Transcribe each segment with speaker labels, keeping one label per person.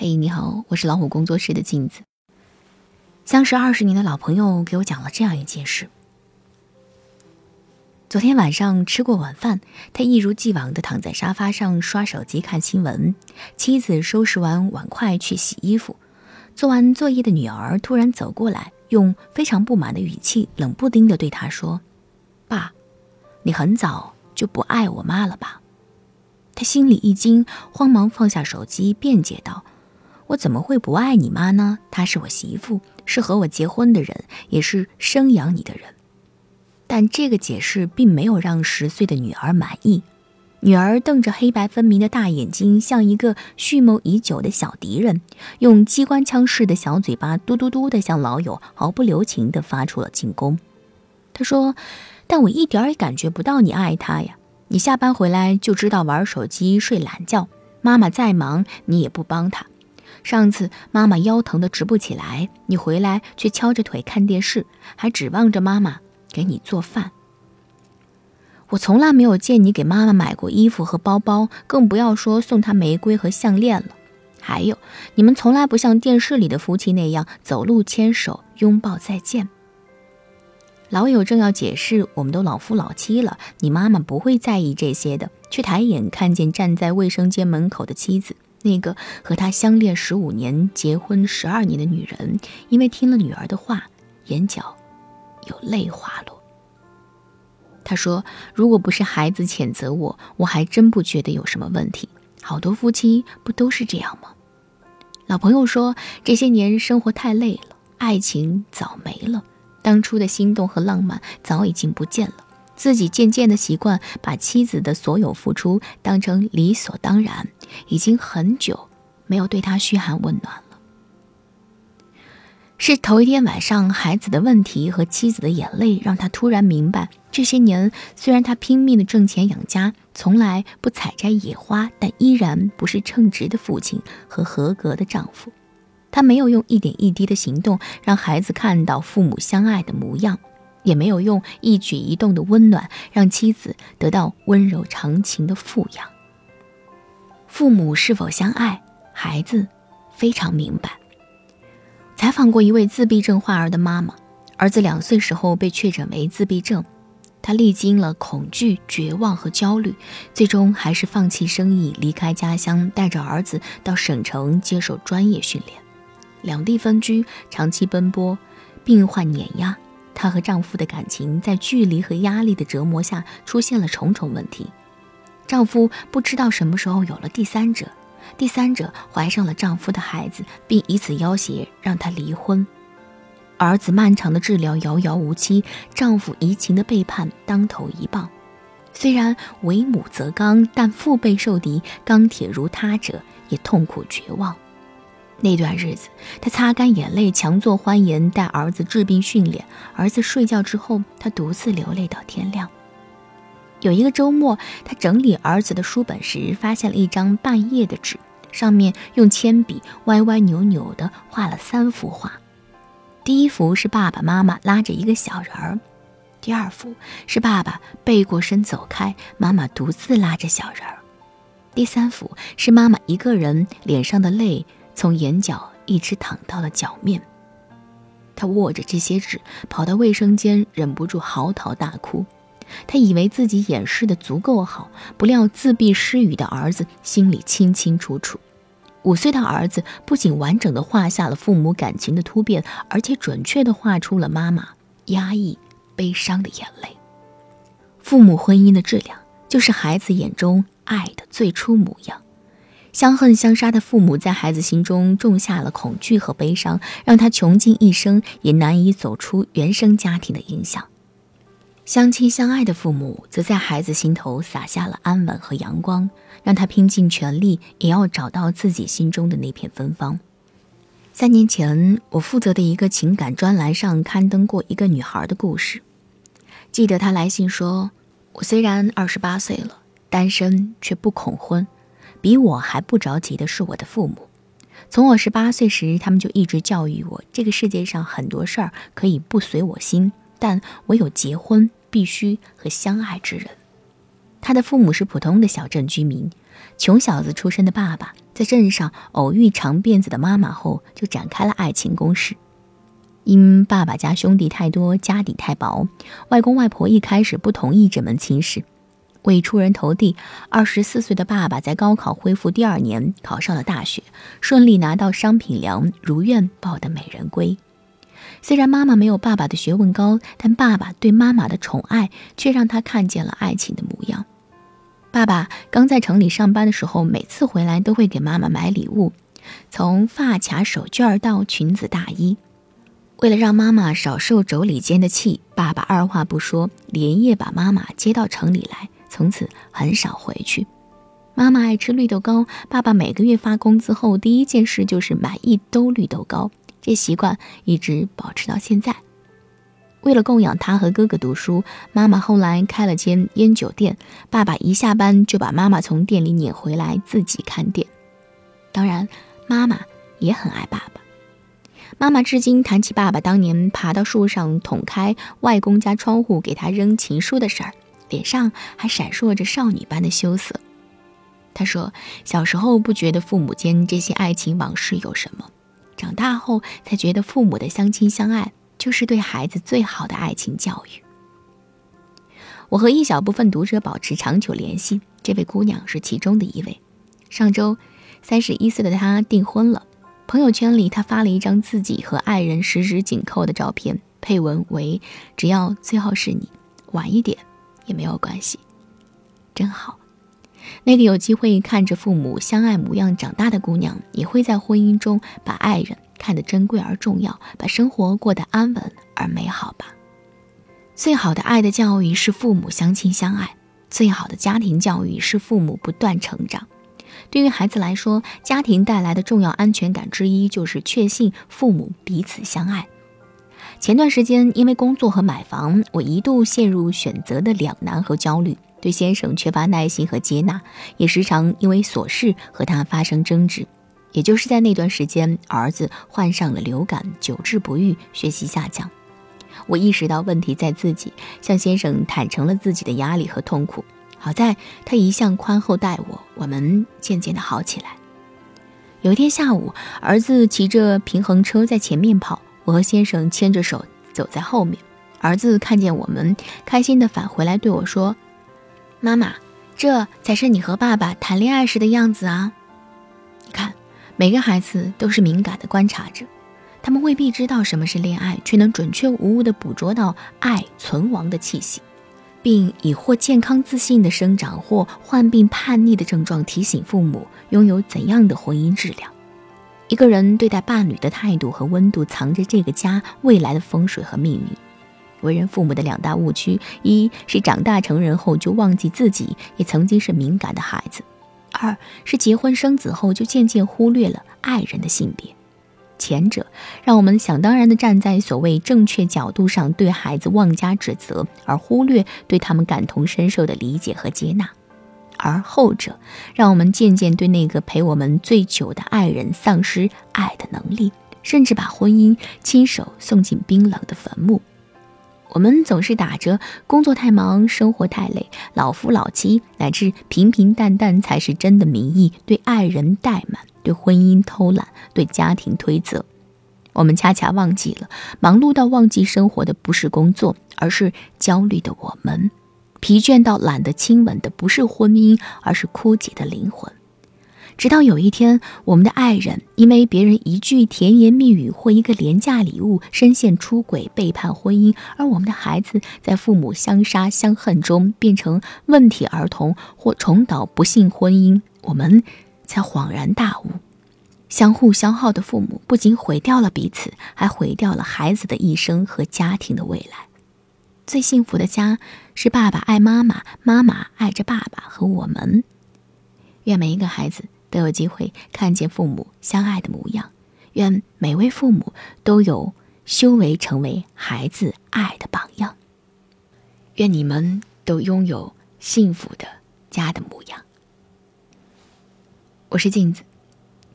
Speaker 1: 嘿，你好，我是老虎工作室的镜子。相识二十年的老朋友给我讲了这样一件事：昨天晚上吃过晚饭，他一如既往地躺在沙发上刷手机看新闻，妻子收拾完碗筷去洗衣服，做完作业的女儿突然走过来，用非常不满的语气，冷不丁地对他说：“爸，你很早就不爱我妈了吧？”他心里一惊，慌忙放下手机，辩解道。我怎么会不爱你妈呢？她是我媳妇，是和我结婚的人，也是生养你的人。但这个解释并没有让十岁的女儿满意。女儿瞪着黑白分明的大眼睛，像一个蓄谋已久的小敌人，用机关枪似的小嘴巴嘟嘟嘟的向老友毫不留情地发出了进攻。她说：“但我一点儿也感觉不到你爱她呀！你下班回来就知道玩手机、睡懒觉，妈妈再忙你也不帮她。”上次妈妈腰疼的直不起来，你回来却敲着腿看电视，还指望着妈妈给你做饭。我从来没有见你给妈妈买过衣服和包包，更不要说送她玫瑰和项链了。还有，你们从来不像电视里的夫妻那样走路牵手、拥抱再见。老友正要解释，我们都老夫老妻了，你妈妈不会在意这些的，却抬眼看见站在卫生间门口的妻子。那个和他相恋十五年、结婚十二年的女人，因为听了女儿的话，眼角有泪滑落。他说：“如果不是孩子谴责我，我还真不觉得有什么问题。好多夫妻不都是这样吗？”老朋友说：“这些年生活太累了，爱情早没了，当初的心动和浪漫早已经不见了。”自己渐渐的习惯把妻子的所有付出当成理所当然，已经很久没有对她嘘寒问暖了。是头一天晚上孩子的问题和妻子的眼泪，让他突然明白，这些年虽然他拼命的挣钱养家，从来不采摘野花，但依然不是称职的父亲和合格的丈夫。他没有用一点一滴的行动让孩子看到父母相爱的模样。也没有用一举一动的温暖让妻子得到温柔长情的富养。父母是否相爱，孩子非常明白。采访过一位自闭症患儿的妈妈，儿子两岁时候被确诊为自闭症，她历经了恐惧、绝望和焦虑，最终还是放弃生意，离开家乡，带着儿子到省城接受专业训练。两地分居，长期奔波，病患碾压。她和丈夫的感情在距离和压力的折磨下出现了重重问题。丈夫不知道什么时候有了第三者，第三者怀上了丈夫的孩子，并以此要挟让他离婚。儿子漫长的治疗遥遥无期，丈夫移情的背叛当头一棒。虽然为母则刚，但腹背受敌，钢铁如他者也痛苦绝望。那段日子，他擦干眼泪，强作欢颜，带儿子治病训练。儿子睡觉之后，他独自流泪到天亮。有一个周末，他整理儿子的书本时，发现了一张半页的纸，上面用铅笔歪歪扭扭地画了三幅画。第一幅是爸爸妈妈拉着一个小人儿，第二幅是爸爸背过身走开，妈妈独自拉着小人儿，第三幅是妈妈一个人，脸上的泪。从眼角一直淌到了脚面。他握着这些纸，跑到卫生间，忍不住嚎啕大哭。他以为自己掩饰的足够好，不料自闭失语的儿子心里清清楚楚。五岁的儿子不仅完整的画下了父母感情的突变，而且准确的画出了妈妈压抑、悲伤的眼泪。父母婚姻的质量，就是孩子眼中爱的最初模样。相恨相杀的父母在孩子心中种下了恐惧和悲伤，让他穷尽一生也难以走出原生家庭的影响。相亲相爱的父母则在孩子心头撒下了安稳和阳光，让他拼尽全力也要找到自己心中的那片芬芳。三年前，我负责的一个情感专栏上刊登过一个女孩的故事。记得她来信说：“我虽然二十八岁了，单身却不恐婚。”比我还不着急的是我的父母，从我十八岁时，他们就一直教育我：这个世界上很多事儿可以不随我心，但唯有结婚必须和相爱之人。他的父母是普通的小镇居民，穷小子出身的爸爸，在镇上偶遇长辫子的妈妈后，就展开了爱情攻势。因爸爸家兄弟太多，家底太薄，外公外婆一开始不同意这门亲事。为出人头地，二十四岁的爸爸在高考恢复第二年考上了大学，顺利拿到商品粮，如愿抱得美人归。虽然妈妈没有爸爸的学问高，但爸爸对妈妈的宠爱却让他看见了爱情的模样。爸爸刚在城里上班的时候，每次回来都会给妈妈买礼物，从发卡、手绢到裙子、大衣。为了让妈妈少受妯娌间的气，爸爸二话不说，连夜把妈妈接到城里来，从此很少回去。妈妈爱吃绿豆糕，爸爸每个月发工资后，第一件事就是买一兜绿豆糕。这习惯一直保持到现在。为了供养他和哥哥读书，妈妈后来开了间烟酒店。爸爸一下班就把妈妈从店里撵回来自己看店。当然，妈妈也很爱爸爸。妈妈至今谈起爸爸当年爬到树上捅开外公家窗户给他扔情书的事儿，脸上还闪烁着少女般的羞涩。她说：“小时候不觉得父母间这些爱情往事有什么。”长大后才觉得，父母的相亲相爱就是对孩子最好的爱情教育。我和一小部分读者保持长久联系，这位姑娘是其中的一位。上周，三十一岁的她订婚了，朋友圈里她发了一张自己和爱人十指紧扣的照片，配文为：“只要最后是你，晚一点也没有关系，真好。”那个有机会看着父母相爱模样长大的姑娘，也会在婚姻中把爱人看得珍贵而重要，把生活过得安稳而美好吧。最好的爱的教育是父母相亲相爱，最好的家庭教育是父母不断成长。对于孩子来说，家庭带来的重要安全感之一就是确信父母彼此相爱。前段时间因为工作和买房，我一度陷入选择的两难和焦虑。对先生缺乏耐心和接纳，也时常因为琐事和他发生争执。也就是在那段时间，儿子患上了流感，久治不愈，学习下降。我意识到问题在自己，向先生坦诚了自己的压力和痛苦。好在他一向宽厚待我，我们渐渐的好起来。有一天下午，儿子骑着平衡车在前面跑，我和先生牵着手走在后面。儿子看见我们，开心的返回来对我说。妈妈，这才是你和爸爸谈恋爱时的样子啊！你看，每个孩子都是敏感的观察者，他们未必知道什么是恋爱，却能准确无误地捕捉到爱存亡的气息，并以或健康自信的生长，或患病叛逆的症状提醒父母拥有怎样的婚姻质量。一个人对待伴侣的态度和温度，藏着这个家未来的风水和命运。为人父母的两大误区：一是长大成人后就忘记自己也曾经是敏感的孩子；二是结婚生子后就渐渐忽略了爱人的性别。前者让我们想当然地站在所谓正确角度上对孩子妄加指责，而忽略对他们感同身受的理解和接纳；而后者让我们渐渐对那个陪我们最久的爱人丧失爱的能力，甚至把婚姻亲手送进冰冷的坟墓。我们总是打着工作太忙、生活太累、老夫老妻乃至平平淡淡才是真的名义，对爱人怠慢，对婚姻偷懒，对家庭推责。我们恰恰忘记了，忙碌到忘记生活的不是工作，而是焦虑的我们；疲倦到懒得亲吻的不是婚姻，而是枯竭的灵魂。直到有一天，我们的爱人因为别人一句甜言蜜语或一个廉价礼物，深陷出轨、背叛婚姻；而我们的孩子在父母相杀相恨中变成问题儿童，或重蹈不幸婚姻，我们才恍然大悟：相互消耗的父母不仅毁掉了彼此，还毁掉了孩子的一生和家庭的未来。最幸福的家是爸爸爱妈妈，妈妈爱着爸爸和我们。愿每一个孩子。都有机会看见父母相爱的模样，愿每位父母都有修为成为孩子爱的榜样。愿你们都拥有幸福的家的模样。我是镜子，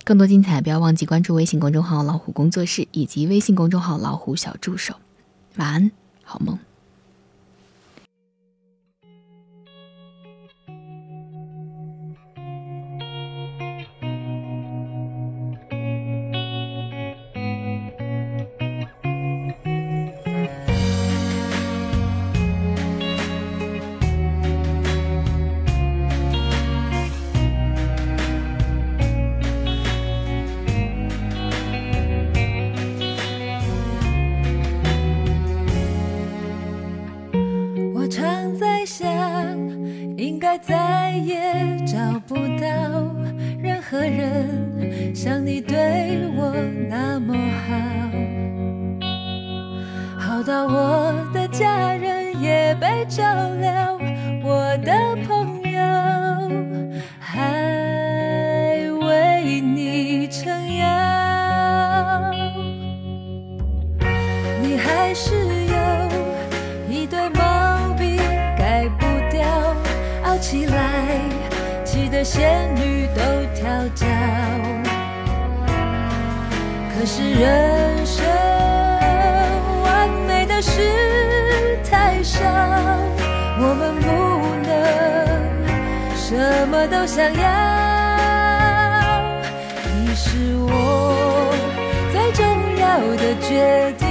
Speaker 1: 更多精彩不要忘记关注微信公众号“老虎工作室”以及微信公众号“老虎小助手”。晚安，好梦。
Speaker 2: 起来，气的仙女都跳脚。可是人生完美的事太少，我们不能什么都想要，你是我最重要的决定。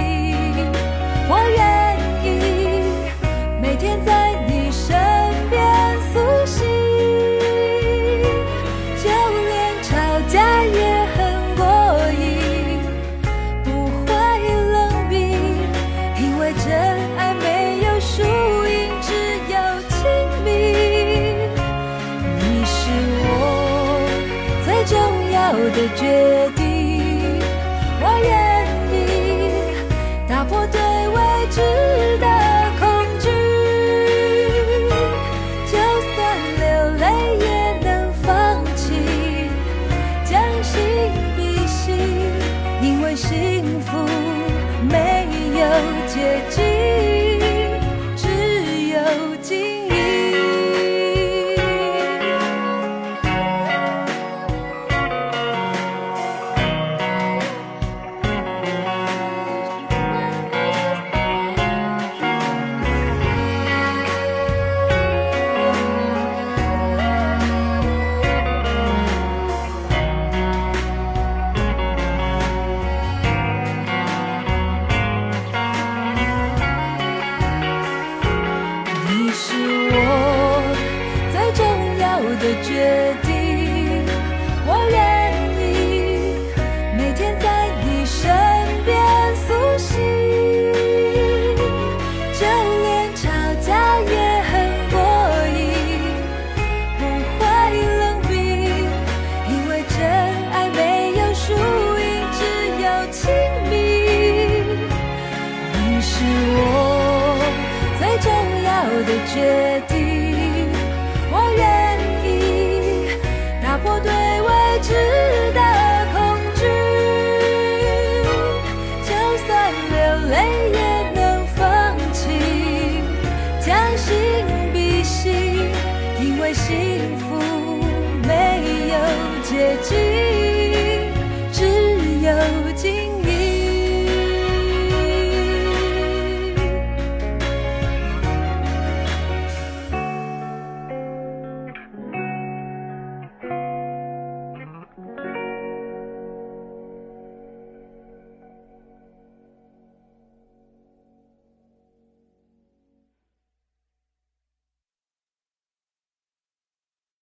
Speaker 2: 是我最重要的决定。决定我愿意打破对未知